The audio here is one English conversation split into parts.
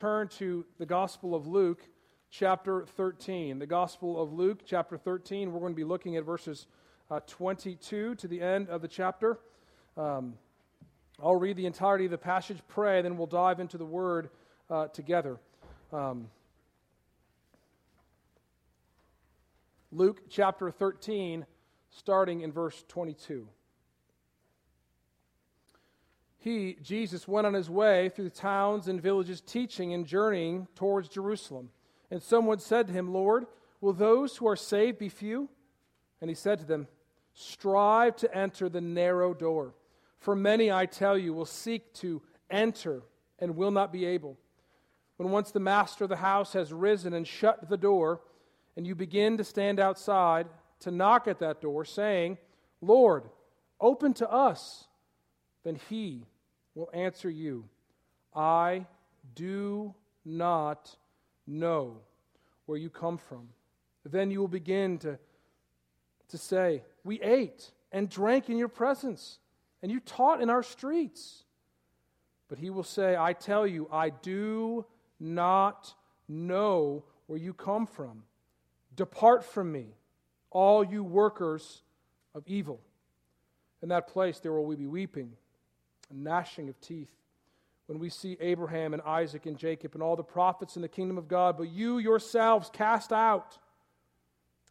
turn to the Gospel of Luke, chapter 13. The Gospel of Luke, chapter 13. We're going to be looking at verses uh, 22 to the end of the chapter. Um, I'll read the entirety of the passage, pray, then we'll dive into the word uh, together. Um, Luke chapter 13, starting in verse 22 he, Jesus, went on his way through the towns and villages, teaching and journeying towards Jerusalem. And someone said to him, Lord, will those who are saved be few? And he said to them, Strive to enter the narrow door. For many, I tell you, will seek to enter and will not be able. When once the master of the house has risen and shut the door, and you begin to stand outside to knock at that door, saying, Lord, open to us then he will answer you, I do not know where you come from. Then you will begin to, to say, We ate and drank in your presence, and you taught in our streets. But he will say, I tell you, I do not know where you come from. Depart from me, all you workers of evil. In that place there will we be weeping a gnashing of teeth when we see Abraham and Isaac and Jacob and all the prophets in the kingdom of God, but you yourselves cast out,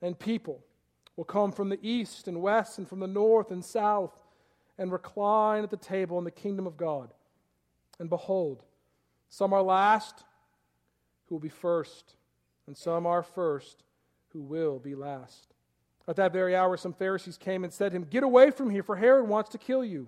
and people will come from the east and west and from the north and south and recline at the table in the kingdom of God. And behold, some are last who will be first, and some are first who will be last. At that very hour, some Pharisees came and said to him, Get away from here, for Herod wants to kill you.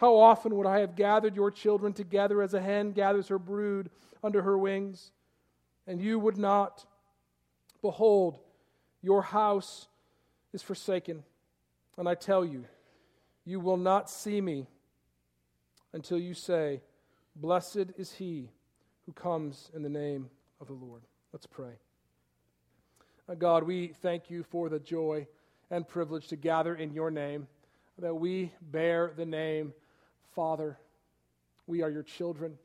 How often would I have gathered your children together as a hen gathers her brood under her wings, and you would not? Behold, your house is forsaken. And I tell you, you will not see me until you say, Blessed is he who comes in the name of the Lord. Let's pray. Uh, God, we thank you for the joy and privilege to gather in your name, that we bear the name Father, we are your children.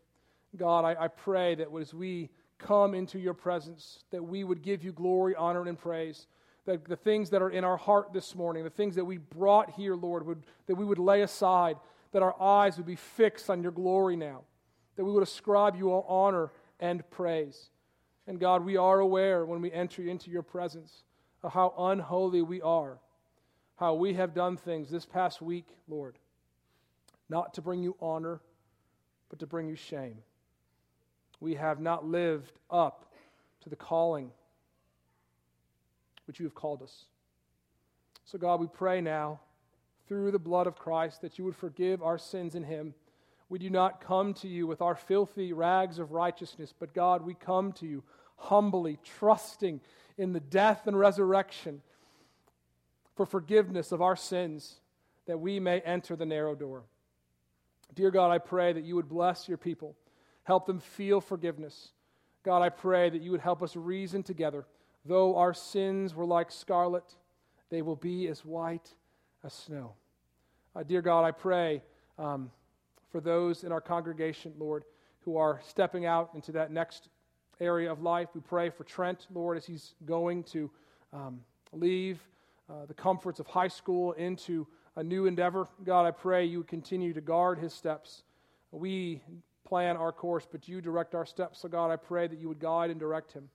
God, I, I pray that as we come into your presence, that we would give you glory, honor, and praise. That the things that are in our heart this morning, the things that we brought here, Lord, would, that we would lay aside, that our eyes would be fixed on your glory now, that we would ascribe you all honor and praise. And God, we are aware when we enter into your presence of how unholy we are, how we have done things this past week, Lord, not to bring you honor, but to bring you shame. We have not lived up to the calling which you have called us. So, God, we pray now through the blood of Christ that you would forgive our sins in him. We do not come to you with our filthy rags of righteousness, but God, we come to you humbly, trusting in the death and resurrection for forgiveness of our sins, that we may enter the narrow door. Dear God, I pray that you would bless your people, help them feel forgiveness. God, I pray that you would help us reason together. Though our sins were like scarlet, they will be as white as snow. Uh, dear God, I pray um, for those in our congregation, Lord, who are stepping out into that next area of life. We pray for Trent, Lord, as he's going to um, leave uh, the comforts of high school into a new endeavor. God, I pray you would continue to guard his steps. We plan our course, but you direct our steps. So, God, I pray that you would guide and direct him.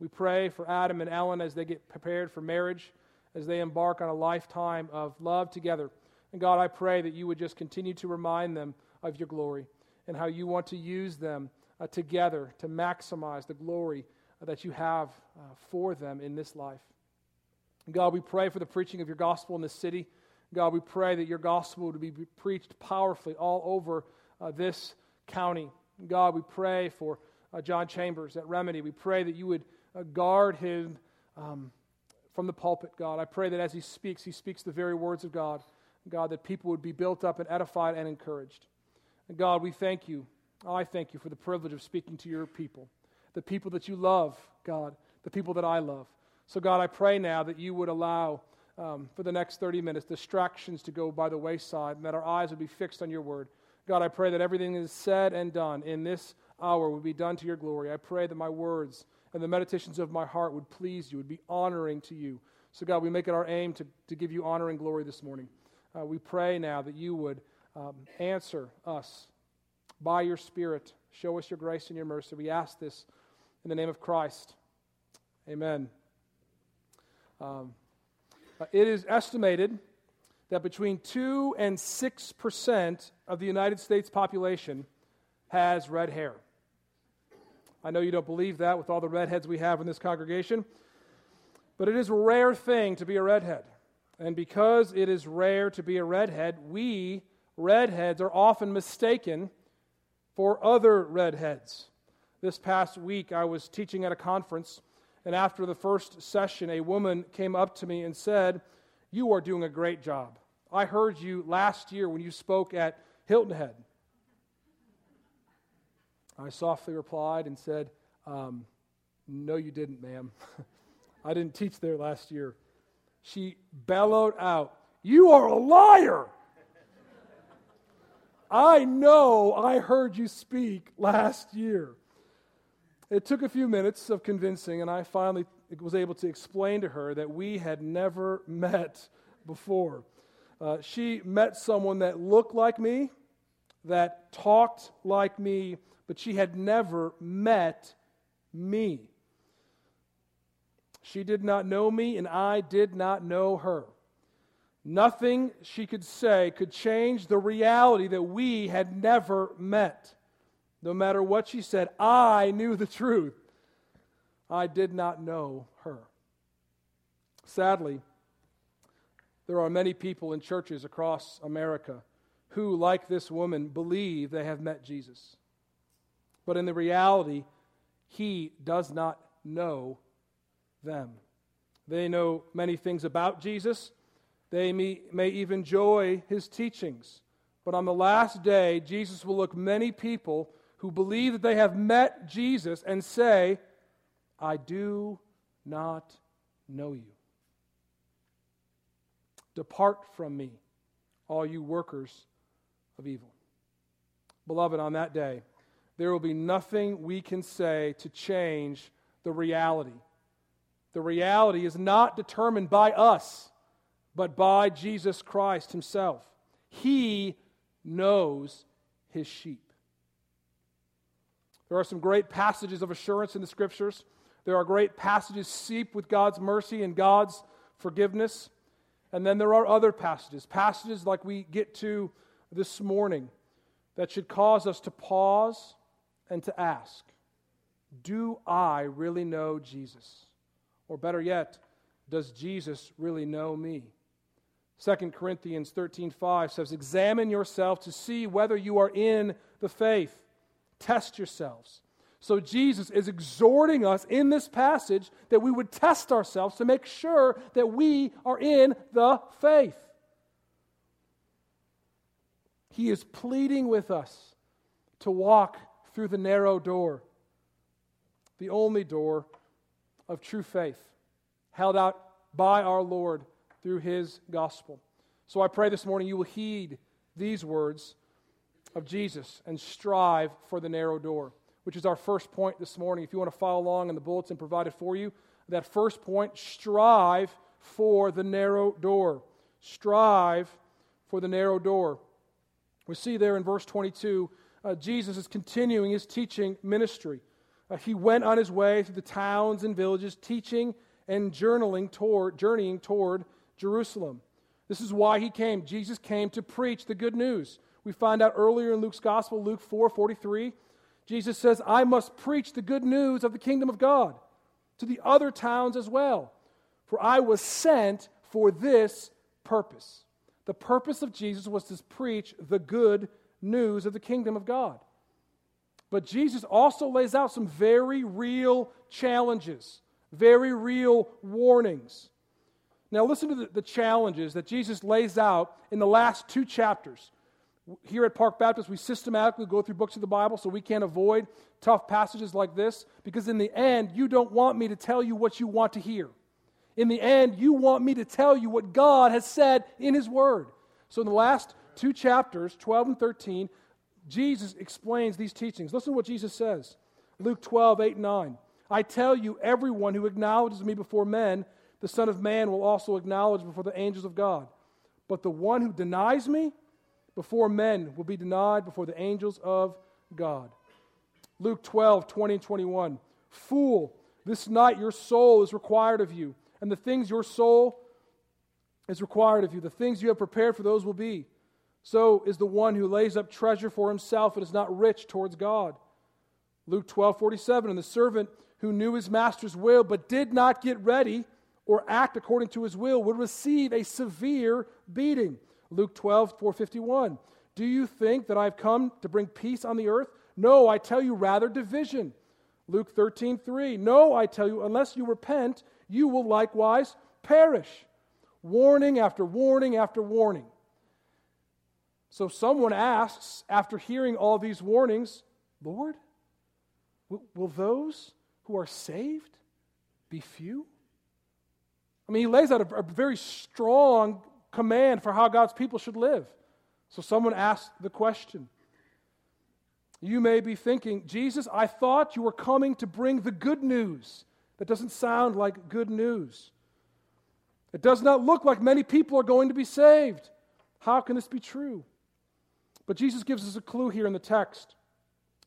We pray for Adam and Ellen as they get prepared for marriage, as they embark on a lifetime of love together. And God, I pray that you would just continue to remind them of your glory and how you want to use them uh, together to maximize the glory uh, that you have uh, for them in this life. God, we pray for the preaching of your gospel in this city. God, we pray that your gospel would be preached powerfully all over uh, this county. God, we pray for uh, John Chambers at Remedy. We pray that you would uh, guard him um, from the pulpit, God. I pray that as he speaks, he speaks the very words of God. God, that people would be built up and edified and encouraged. And God, we thank you. I thank you for the privilege of speaking to your people, the people that you love, God, the people that I love. So, God, I pray now that you would allow um, for the next 30 minutes distractions to go by the wayside and that our eyes would be fixed on your word. God, I pray that everything that is said and done in this hour would be done to your glory. I pray that my words and the meditations of my heart would please you, would be honoring to you. So, God, we make it our aim to, to give you honor and glory this morning. Uh, we pray now that you would um, answer us by your Spirit. Show us your grace and your mercy. We ask this in the name of Christ. Amen. Um, Uh, it is estimated that between 2 and 6% of the United States population has red hair. I know you don't believe that with all the redheads we have in this congregation, but it is a rare thing to be a redhead. And because it is rare to be a redhead, we redheads are often mistaken for other redheads. This past week, I was teaching at a conference, and after the first session, a woman came up to me and said, You are doing a great job. I heard you last year when you spoke at Hilton Head. I softly replied and said, um, No, you didn't, ma'am. I didn't teach there last year. She bellowed out, You are a liar! I know I heard you speak last year. It took a few minutes of convincing, and I finally was able to explain to her that we had never met before. Uh, she met someone that looked like me, that talked like me, but she had never met me. She did not know me, and I did not know her. Nothing she could say could change the reality that we had never met. No matter what she said, I knew the truth. I did not know her. Sadly, there are many people in churches across America who, like this woman, believe they have met Jesus. But in the reality, he does not know them. They know many things about Jesus. They may, may even enjoy his teachings. But on the last day, Jesus will look many people who believe that they have met Jesus and say, I do not know you. Depart from me, all you workers of evil. Beloved, on that day, there will be nothing we can say to change the reality. The reality is not determined by us, but by Jesus Christ Himself. He knows His sheep. There are some great passages of assurance in the Scriptures. There are great passages seep with God's mercy and God's forgiveness. And then there are other passages, passages like we get to this morning, that should cause us to pause and to ask Do I really know Jesus? Or better yet, does Jesus really know me? 2 Corinthians 13:5 says, "Examine yourself to see whether you are in the faith. Test yourselves." So Jesus is exhorting us in this passage that we would test ourselves to make sure that we are in the faith. He is pleading with us to walk through the narrow door, the only door of true faith, held out by our Lord through his gospel. So I pray this morning you will heed these words of Jesus and strive for the narrow door, which is our first point this morning. If you want to follow along in the bulletin provided for you, that first point strive for the narrow door. Strive for the narrow door. We see there in verse 22 uh, Jesus is continuing his teaching ministry. Uh, he went on his way through the towns and villages, teaching and journaling toward, journeying toward Jerusalem. This is why he came. Jesus came to preach the good news. We find out earlier in Luke's gospel, Luke 4 43, Jesus says, I must preach the good news of the kingdom of God to the other towns as well, for I was sent for this purpose. The purpose of Jesus was to preach the good news of the kingdom of God. But Jesus also lays out some very real challenges, very real warnings. Now, listen to the, the, challenges that Jesus lays out in the last two chapters. Here at Park Baptist, we systematically go through books of the Bible so we can't avoid tough passages like this because, in the end, you don't want me to tell you what you want to hear. In the end, you want me to tell you what God has said in His Word. So, in the last two chapters, 12 and 13, Jesus explains these teachings. Listen to what Jesus says Luke 12, 8 and 9. I tell you, everyone who acknowledges me before men, the Son of Man will also acknowledge before the angels of God. But the one who denies me before men will be denied before the angels of God. Luke 12, 20 and 21. Fool, this night your soul is required of you, and the things your soul is required of you, the things you have prepared for those will be. So is the one who lays up treasure for himself and is not rich towards God. Luke 12, 47. And the servant who knew his master's will but did not get ready or act according to his will would receive a severe beating. Luke 12, 451. Do you think that I've come to bring peace on the earth? No, I tell you rather division. Luke 13, 3. No, I tell you, unless you repent, you will likewise perish. Warning after warning after warning. So someone asks, after hearing all these warnings, Lord, will, those who are saved be few? I mean, he lays out a, a very strong command for how God's people should live. So someone asked the question. You may be thinking, Jesus, I thought you were coming to bring the good news. That doesn't sound like good news. It does not look like many people are going to be saved. How can this be true? But Jesus gives us a clue here in the text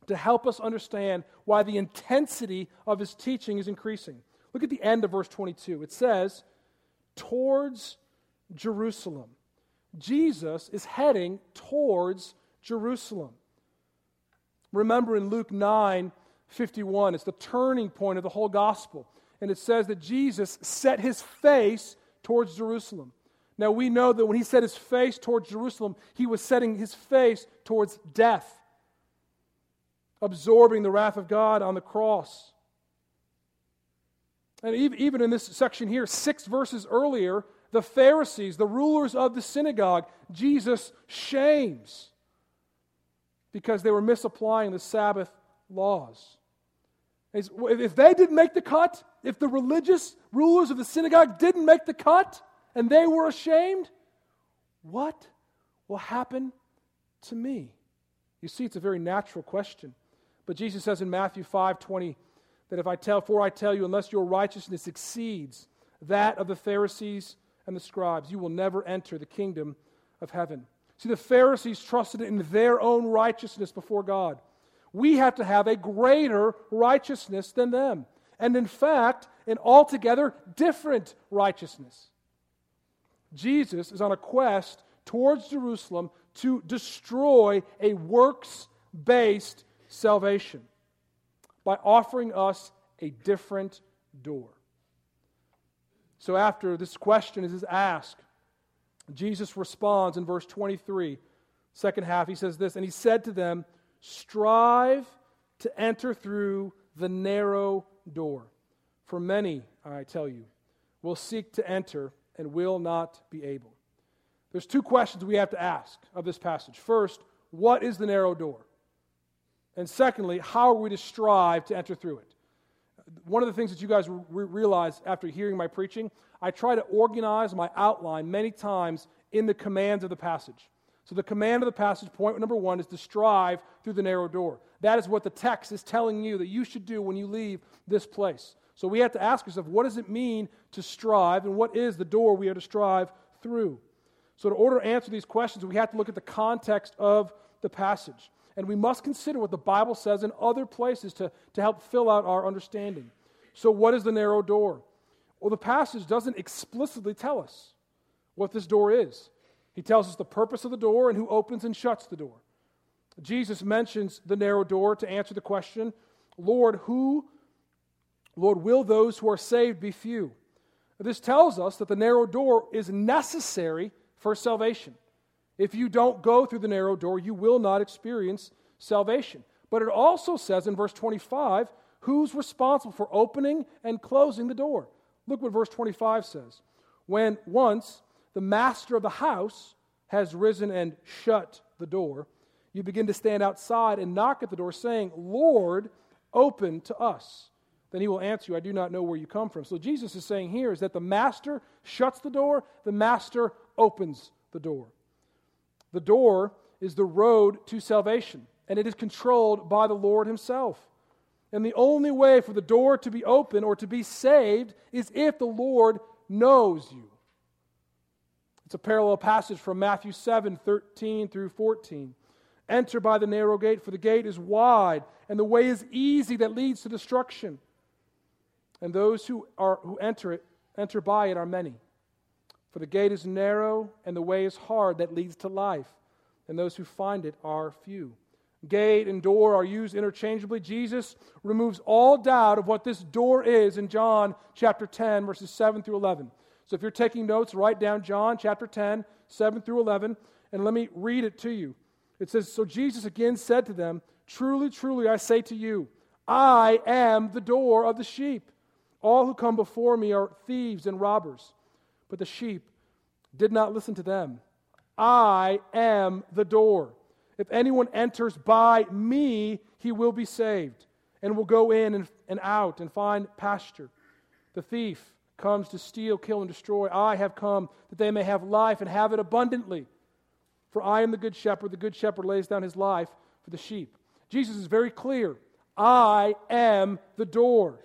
to help us understand why the intensity of his teaching is increasing. Look at the end of verse 22. It says, Towards Jerusalem. Jesus is heading towards Jerusalem. Remember in Luke 9 51, it's the turning point of the whole gospel. And it says that Jesus set his face towards Jerusalem. Now we know that when he set his face towards Jerusalem, he was setting his face towards death absorbing the wrath of God on the cross. And even in this section here, six verses earlier, the Pharisees, the rulers of the synagogue, Jesus shames because they were misapplying the Sabbath laws. If they didn't make the cut, if the religious rulers of the synagogue didn't make the cut and they were ashamed, what will happen to me? You see, it's a very natural question. But Jesus says in Matthew 5 20 that if I tell, for I tell you, unless your righteousness exceeds that of the Pharisees and the scribes, you will never enter the kingdom of heaven. See, the Pharisees trusted in their own righteousness before God. We have to have a greater righteousness than them. And in fact, an altogether different righteousness. Jesus is on a quest towards Jerusalem to destroy a works based salvation by offering us a different door. So, after this question is asked, Jesus responds in verse 23, second half. He says this, and he said to them, Strive to enter through the narrow door. For many, I tell you, will seek to enter and will not be able. There's two questions we have to ask of this passage. First, what is the narrow door? And secondly, how are we to strive to enter through it? One of the things that you guys re- realize after hearing my preaching, I try to organize my outline many times in the commands of the passage. So, the command of the passage, point number one, is to strive through the narrow door. That is what the text is telling you that you should do when you leave this place. So, we have to ask ourselves, what does it mean to strive, and what is the door we are to strive through? So, in order to answer these questions, we have to look at the context of the passage and we must consider what the Bible says in other places to, to help fill out our understanding. So, what is the narrow door? Well, the passage doesn't explicitly tell us what this door is. He tells us the purpose of the door and who opens and shuts the door. Jesus mentions the narrow door to answer the question Lord, who, Lord, will those who are saved be few? This tells us that the narrow door is necessary for salvation. If you don't go through the narrow door, you will not experience salvation. But it also says in verse 25 who's responsible for opening and closing the door. Look what verse 25 says. When once the master of the house has risen and shut the door, you begin to stand outside and knock at the door, saying, Lord, open to us. Then he will answer you, I do not know where you come from. So Jesus is saying here is that the master shuts the door, the master opens the door. The door is the road to salvation, and it is controlled by the Lord himself. And the only way for the door to be open or to be saved is if the Lord knows you. It's a parallel passage from Matthew 7 13 through 14. Enter by the narrow gate, for the gate is wide, and the way is easy that leads to destruction. And those who, are, who enter it, enter by it are many. For the gate is narrow, and the way is hard that leads to life, and those who find it are few. Gate and door are used interchangeably. Jesus removes all doubt of what this door is in John chapter 10, verses 7 through 11. So if you're taking notes, write down John chapter 10, 7 through 11, and let me read it to you. It says So Jesus again said to them, Truly, truly, I say to you, I am the door of the sheep. All who come before me are thieves and robbers, but the sheep did not listen to them. I am the door. If anyone enters by me, he will be saved, and will go in and, and out and find pasture. The thief comes to steal, kill, and destroy. I have come that they may have life and have it abundantly. For I am the good shepherd. The good shepherd lays down his life for the sheep. Jesus is very clear I am the door.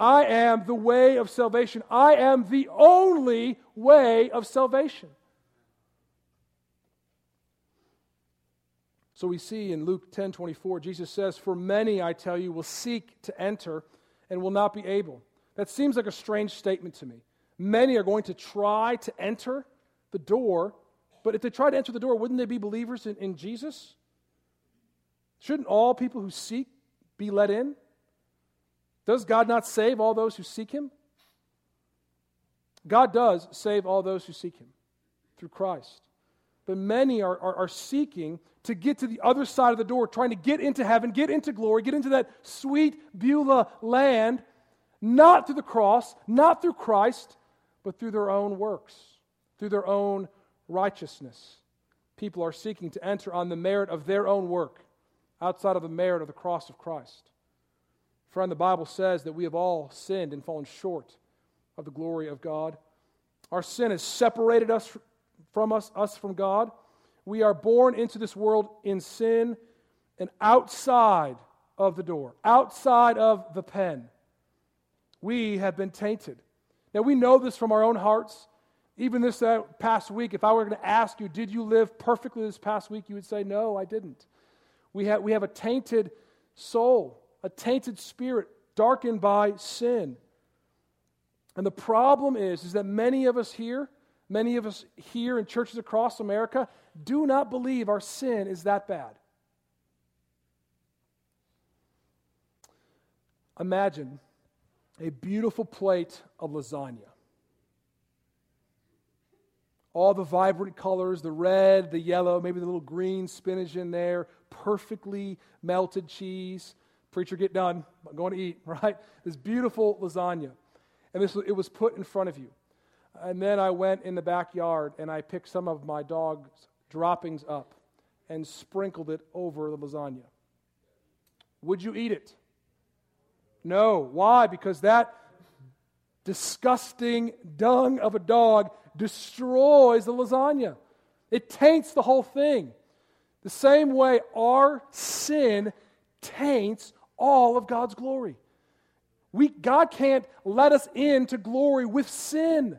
I am the way of salvation. I am the only way of salvation. So we see in Luke 10 24, Jesus says, For many, I tell you, will seek to enter and will not be able. That seems like a strange statement to me. Many are going to try to enter the door, but if they try to enter the door, wouldn't they be believers in, in Jesus? Shouldn't all people who seek be let in? Does God not save all those who seek Him? God does save all those who seek Him through Christ. But many are, are, are, seeking to get to the other side of the door, trying to get into heaven, get into glory, get into that sweet Beulah land not through the cross, not through Christ, but through their own works, through their own righteousness. People are seeking to enter on the merit of their own work outside of the merit of the cross of Christ. Friend, the Bible says that we have all sinned and fallen short of the glory of God. Our sin has separated us from us, us from God. We are born into this world in sin and outside of the door, outside of the pen we have been tainted. Now, we know this from our own hearts. Even this uh, past week, if I were going to ask you, did you live perfectly this past week, you would say, no, I didn't. We have, we have a tainted soul, a tainted spirit, darkened by sin. And the problem is, is that many of us here, many of us here in churches across America, do not believe our sin is that bad. Imagine a beautiful plate of lasagna. All the vibrant colors the red, the yellow, maybe the little green spinach in there, perfectly melted cheese. Preacher, get done. I'm going to eat, right? This beautiful lasagna. And this, it was put in front of you. And then I went in the backyard and I picked some of my dog's droppings up and sprinkled it over the lasagna. Would you eat it? No. Why? Because that disgusting dung of a dog destroys the lasagna. It taints the whole thing. The same way our sin taints all of God's glory. We, God can't let us into glory with sin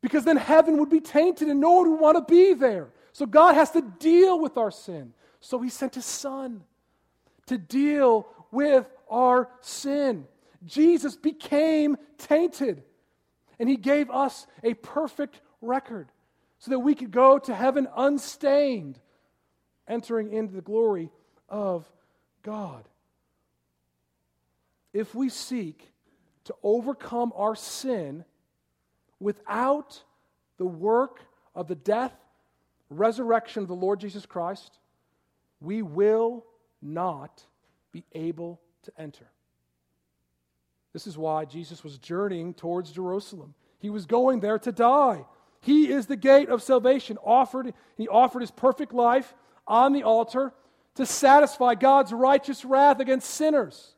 because then heaven would be tainted and no one would want to be there. So God has to deal with our sin. So he sent his son to deal with our sin. Jesus became tainted, and he gave us a perfect record so that we could go to heaven unstained, entering into the glory of God. If we seek to overcome our sin without the work of the death, resurrection of the Lord Jesus Christ, we will not be able to enter. This is why Jesus was journeying towards Jerusalem. He was going there to die. He is the gate of salvation. Offered, he offered his perfect life on the altar to satisfy God's righteous wrath against sinners.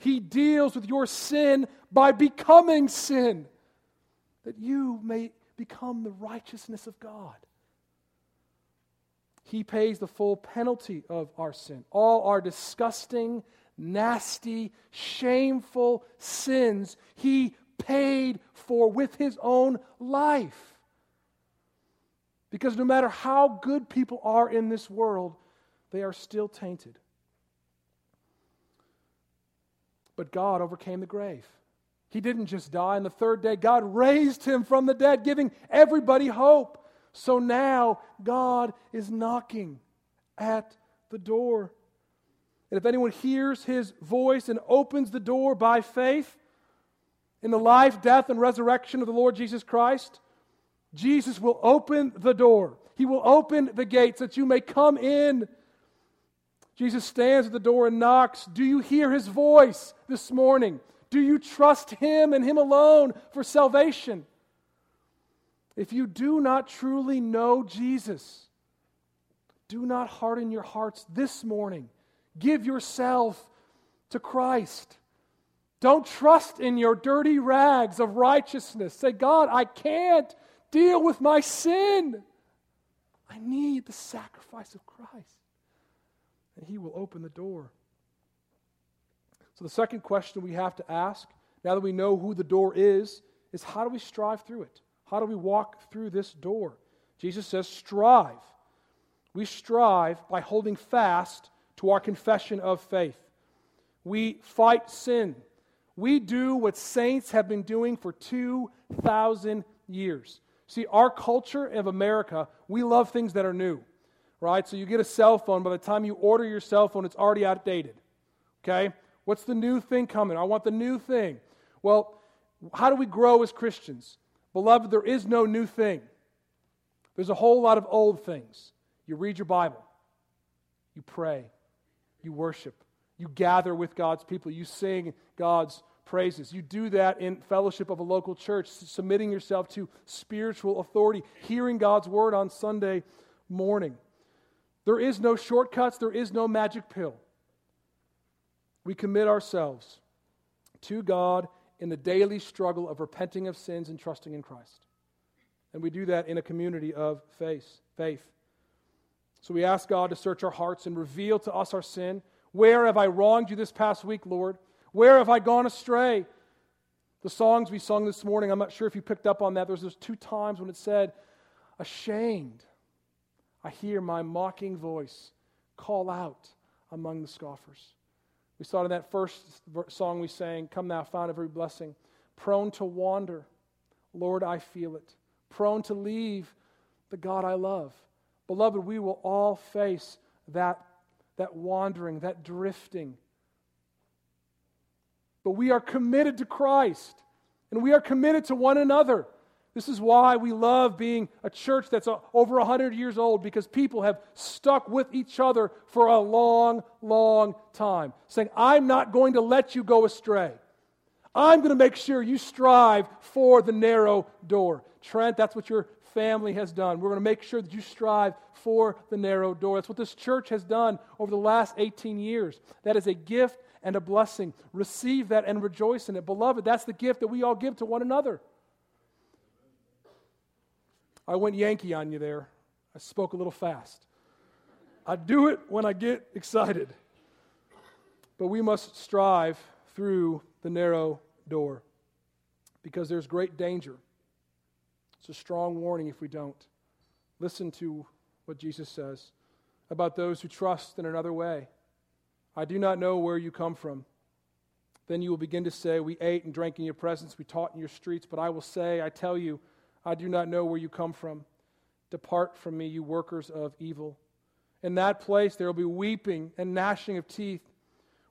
He deals with your sin by becoming sin, that you may become the righteousness of God. He pays the full penalty of our sin. All our disgusting, nasty, shameful sins, He paid for with His own life. Because no matter how good people are in this world, they are still tainted. But God overcame the grave. He didn't just die. On the third day, God raised him from the dead, giving everybody hope. So now God is knocking at the door. And if anyone hears his voice and opens the door by faith in the life, death, and resurrection of the Lord Jesus Christ, Jesus will open the door. He will open the gates that you may come in. Jesus stands at the door and knocks. Do you hear his voice this morning? Do you trust him and him alone for salvation? If you do not truly know Jesus, do not harden your hearts this morning. Give yourself to Christ. Don't trust in your dirty rags of righteousness. Say, God, I can't deal with my sin. I need the sacrifice of Christ. And He will open the door. So, the second question we have to ask, now that we know who the door is, is how do we strive through it? How do we walk through this door? Jesus says, strive. We strive by holding fast to our confession of faith. We fight sin. We do what saints have been doing for 2,000 years. See, our culture of America, we love things that are new, right? So you get a cell phone, by the time you order your cell phone, it's already outdated. Okay? What's the new thing coming? I want the new thing. Well, how do we grow as Christians? Beloved, there is no new thing. There's a whole lot of old things. You read your Bible, you pray, you worship, you gather with God's people, you sing God's praises. You do that in fellowship of a local church, submitting yourself to spiritual authority, hearing God's word on Sunday morning. There is no shortcuts, there is no magic pill. We commit ourselves to God in the daily struggle of repenting of sins and trusting in Christ. And we do that in a community of faith. faith. So we ask God to search our hearts and reveal to us our sin. Where have I wronged you this past week, Lord? Where have I gone astray? The songs we sung this morning, I'm not sure if you picked up on that. There's those two times when it said, Ashamed, I hear my mocking voice call out among the scoffers. We saw in that first song we sang, Come Thou Fount of Every Blessing. Prone to wander, Lord, I feel it. Prone to leave the God I love. Beloved, we will all face that, that wandering, that drifting. But we are committed to Christ, and we are committed to one another. This is why we love being a church that's over 100 years old because people have stuck with each other for a long, long time, saying, I'm not going to let you go astray. I'm going to make sure you strive for the narrow door. Trent, that's what your family has done. We're going to make sure that you strive for the narrow door. That's what this church has done over the last 18 years. That is a gift and a blessing. Receive that and rejoice in it. Beloved, that's the gift that we all give to one another. I went Yankee on you there. I spoke a little fast. I do it when I get excited. But we must strive through the narrow door because there's great danger. It's a strong warning if we don't. Listen to what Jesus says about those who trust in another way. I do not know where you come from. Then you will begin to say, We ate and drank in your presence, we taught in your streets. But I will say, I tell you, I do not know where you come from. Depart from me, you workers of evil. In that place there will be weeping and gnashing of teeth.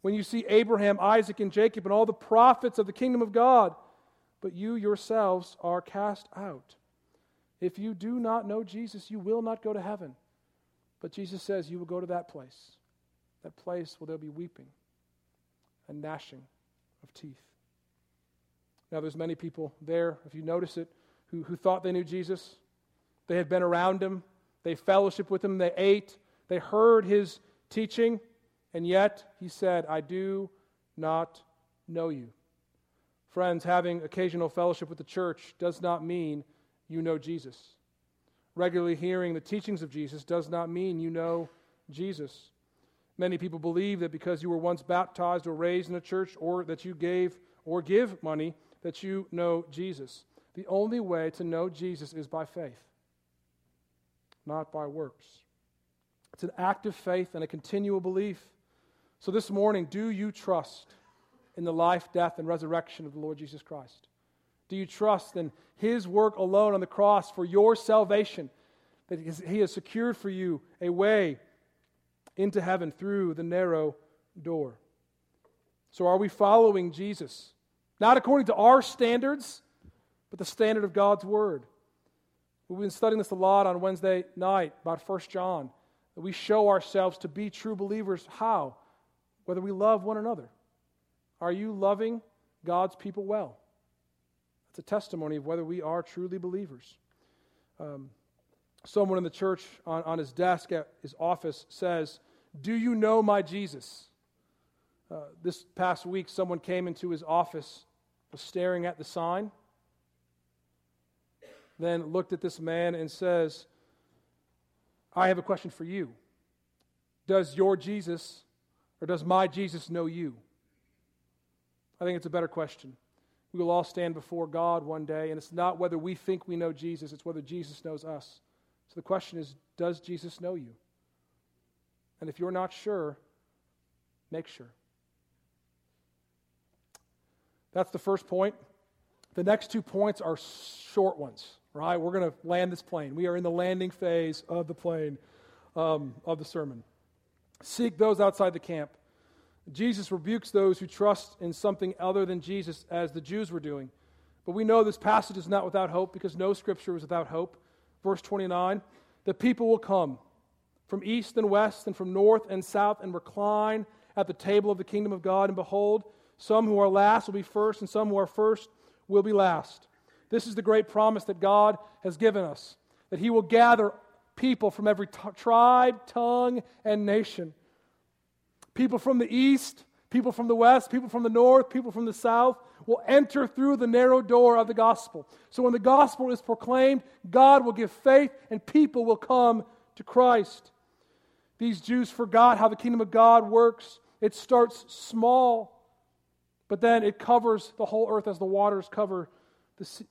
When you see Abraham, Isaac, and Jacob, and all the prophets of the kingdom of God, but you yourselves are cast out. If you do not know Jesus, you will not go to heaven. But Jesus says you will go to that place, that place where there'll be weeping and gnashing of teeth. Now, there's many people there, if you notice it, who, who thought they knew Jesus. They had been around him, they fellowshiped with him, they ate, they heard his teaching, and yet he said, I do not know you. Friends, having occasional fellowship with the church does not mean you know Jesus. Regularly hearing the teachings of Jesus does not mean you know Jesus. Many people believe that because you were once baptized or raised in a church or that you gave or give money, that you know Jesus. The only way to know Jesus is by faith, not by works. It's an active faith and a continual belief. So this morning, do you trust in the life, death, and resurrection of the Lord Jesus Christ? Do you trust in His work alone on the cross for your salvation? That He has secured for you a way into heaven through the narrow door. So, are we following Jesus? Not according to our standards, but the standard of God's Word. We've been studying this a lot on Wednesday night about 1 John. That we show ourselves to be true believers. How? Whether we love one another. Are you loving God's people well? It's a testimony of whether we are truly believers. Um, someone in the church on, on his desk at his office says, Do you know my Jesus? Uh, this past week, someone came into his office, was staring at the sign, then looked at this man and says, I have a question for you. Does your Jesus or does my Jesus know you? I think it's a better question. We will all stand before God one day, and it's not whether we think we know Jesus, it's whether Jesus knows us. So the question is Does Jesus know you? And if you're not sure, make sure. That's the first point. The next two points are short ones, right? We're going to land this plane. We are in the landing phase of the plane um, of the sermon. Seek those outside the camp. Jesus rebukes those who trust in something other than Jesus, as the Jews were doing. But we know this passage is not without hope because no scripture is without hope. Verse 29 The people will come from east and west and from north and south and recline at the table of the kingdom of God. And behold, some who are last will be first, and some who are first will be last. This is the great promise that God has given us that He will gather people from every t- tribe, tongue, and nation people from the east, people from the west, people from the north, people from the south will enter through the narrow door of the gospel. So when the gospel is proclaimed, God will give faith and people will come to Christ. These Jews forgot how the kingdom of God works. It starts small, but then it covers the whole earth as the waters cover the sea,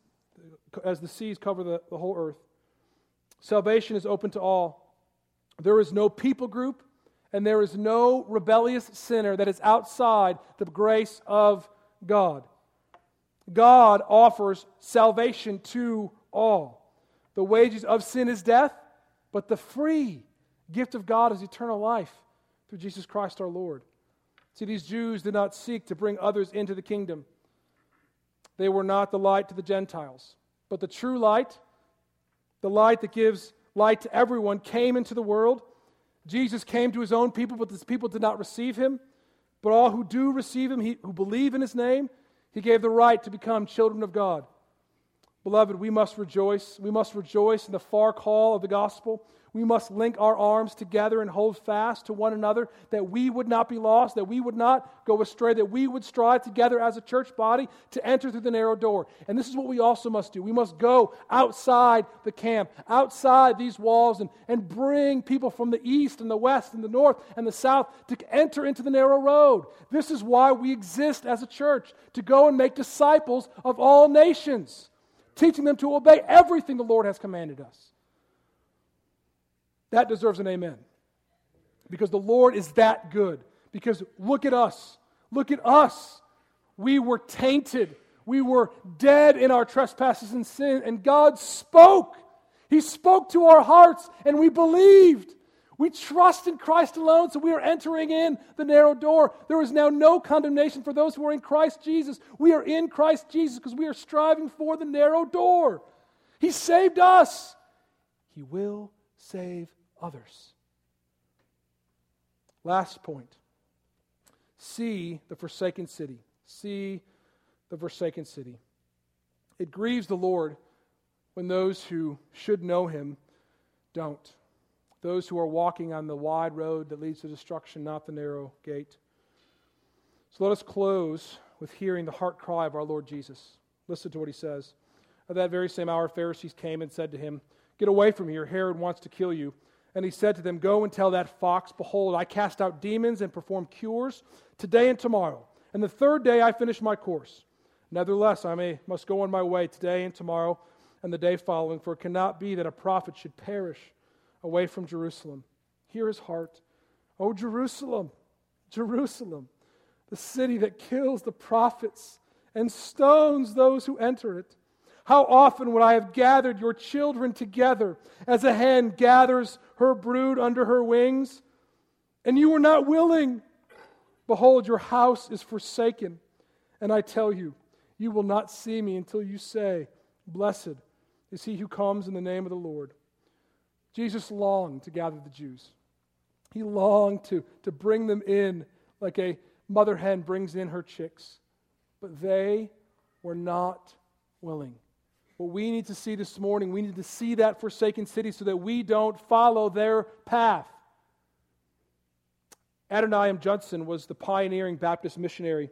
as the seas cover the, the whole earth. Salvation is open to all. There is no people group, and there is no rebellious sinner that is outside the grace of God. God offers salvation to all. The wages of sin is death, but the free gift of God is eternal life through Jesus Christ our Lord. See, these Jews did not seek to bring others into the kingdom. They were not the light to the Gentiles. But the true light, the light that gives light to everyone, came into the world Jesus came to his own people, but his people did not receive him. But all who do receive him, he, who believe in his name, he gave the right to become children of God. Beloved, we must rejoice. We must rejoice in the far call of the gospel. We must link our arms together and hold fast to one another that we would not be lost, that we would not go astray, that we would strive together as a church body to enter through the narrow door. And this is what we also must do. We must go outside the camp, outside these walls, and, and bring people from the east and the west and the north and the south to enter into the narrow road. This is why we exist as a church, to go and make disciples of all nations, teaching them to obey everything the Lord has commanded us. That deserves an amen. Because the Lord is that good. Because look at us. Look at us. We were tainted. We were dead in our trespasses and sin, and God spoke. He spoke to our hearts, and we believed. We trust in Christ alone, so we are entering in the narrow door. There is now no condemnation for those who are in Christ Jesus. We are in Christ Jesus because we are striving for the narrow door. He saved us. He will save others. Last point see the forsaken city. See the forsaken city. It grieves the Lord when those who should know him don't. Those who are walking on the wide road that leads to destruction, not the narrow gate. So let us close with hearing the heart cry of our Lord Jesus. Listen to what he says. At that very same hour, Pharisees came and said to him, Get away from here, Herod wants to kill you. And he said to them, Go and tell that fox, Behold, I cast out demons and perform cures today and tomorrow. And the third day I finish my course. Nevertheless, I may, must go on my way today and tomorrow and the day following, for it cannot be that a prophet should perish away from Jerusalem. Hear his heart. O Jerusalem, Jerusalem, the city that kills the prophets and stones those who enter it. How often would I have gathered your children together as a hen gathers her brood under her wings? And you were not willing. Behold, your house is forsaken. And I tell you, you will not see me until you say, Blessed is he who comes in the name of the Lord. Jesus longed to gather the Jews. He longed to, to bring them in like a mother hen brings in her chicks. But they were not willing. What we need to see this morning, we need to see that forsaken city so that we don't follow their path. Adoniram Judson was the pioneering Baptist missionary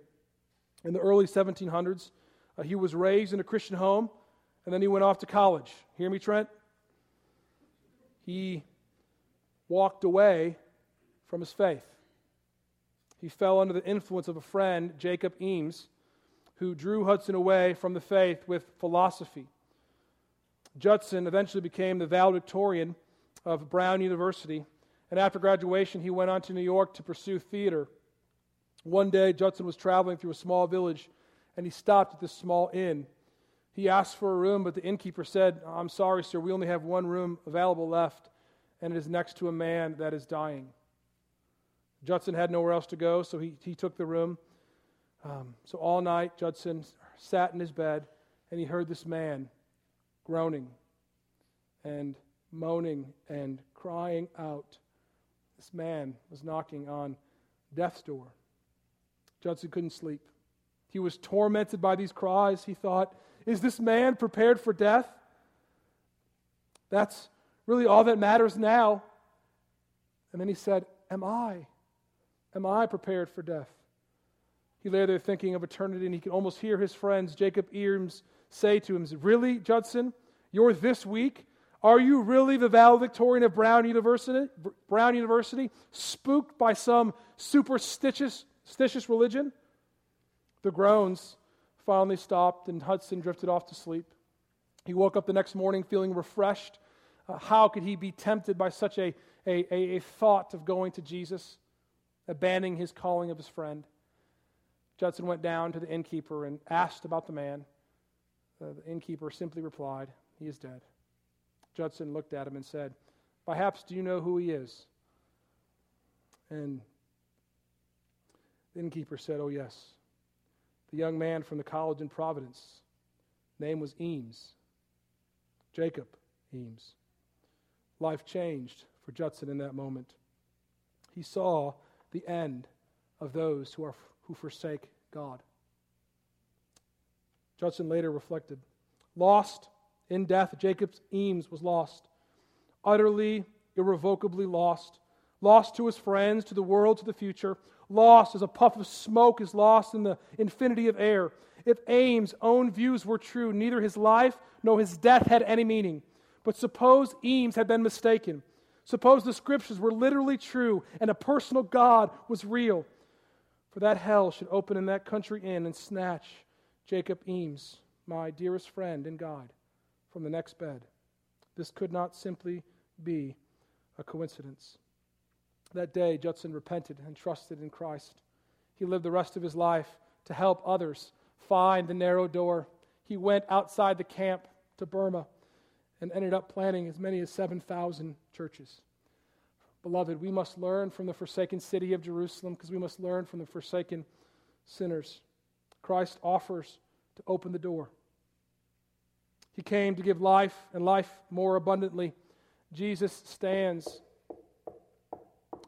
in the early 1700s. Uh, he was raised in a Christian home, and then he went off to college. Hear me, Trent? He walked away from his faith. He fell under the influence of a friend, Jacob Eames, who drew Judson away from the faith with philosophy. Judson eventually became the valedictorian of Brown University, and after graduation, he went on to New York to pursue theater. One day, Judson was traveling through a small village, and he stopped at this small inn. He asked for a room, but the innkeeper said, I'm sorry, sir, we only have one room available left, and it is next to a man that is dying. Judson had nowhere else to go, so he, he took the room. Um, so all night, Judson sat in his bed, and he heard this man groaning and moaning and crying out. This man was knocking on death's door. Judson couldn't sleep. He was tormented by these cries. He thought, Is this man prepared for death? That's really all that matters now. And then he said, Am I? Am I prepared for death? He lay there thinking of eternity, and he could almost hear his friends, Jacob Eames, say to him, Really, Judson? You're this weak? Are you really the valedictorian of Brown University? Brown University, spooked by some superstitious superstitious religion? The groans finally stopped, and Judson drifted off to sleep. He woke up the next morning feeling refreshed. Uh, how could he be tempted by such a, a, a, a thought of going to Jesus, abandoning his calling of his friend? Judson went down to the innkeeper and asked about the man. Uh, the innkeeper simply replied, He is dead. Judson looked at him and said, Perhaps do you know who he is? And the innkeeper said, Oh, yes. The young man from the college in Providence. Name was Eames. Jacob Eames. Life changed for Judson in that moment. He saw the end of those who, are, who forsake God. Judson later reflected Lost in death, Jacob Eames was lost. Utterly, irrevocably lost. Lost to his friends, to the world, to the future. Lost as a puff of smoke is lost in the infinity of air. If Eames' own views were true, neither his life nor his death had any meaning. But suppose Eames had been mistaken. Suppose the scriptures were literally true and a personal God was real. For that hell should open in that country inn and snatch Jacob Eames, my dearest friend and guide, from the next bed. This could not simply be a coincidence. That day, Judson repented and trusted in Christ. He lived the rest of his life to help others find the narrow door. He went outside the camp to Burma and ended up planting as many as 7,000 churches. Beloved, we must learn from the forsaken city of Jerusalem because we must learn from the forsaken sinners. Christ offers to open the door. He came to give life and life more abundantly. Jesus stands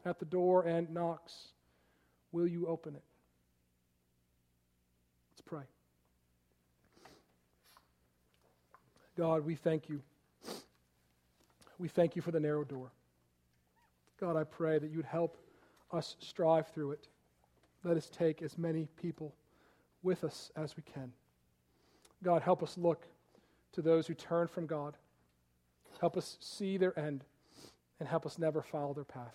at the door and knocks. Will you open it? Let's pray. God, we thank you. We thank you for the narrow door. God, I pray that you would help us strive through it. Let us take as many people with us as we can. God, help us look to those who turn from God. Help us see their end and help us never follow their path.